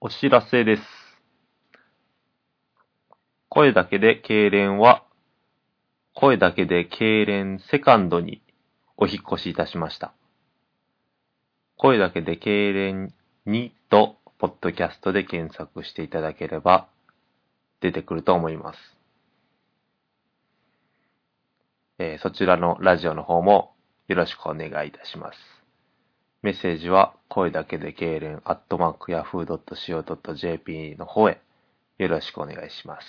お知らせです。声だけで痙攣は、声だけで痙攣セカンドにお引越しいたしました。声だけで痙攣にと、ポッドキャストで検索していただければ出てくると思います。えーそちらのラジオの方もよろしくお願いいたします。メッセージは声だけで痙攣アットマークヤフー .co.jp の方へよろしくお願いします。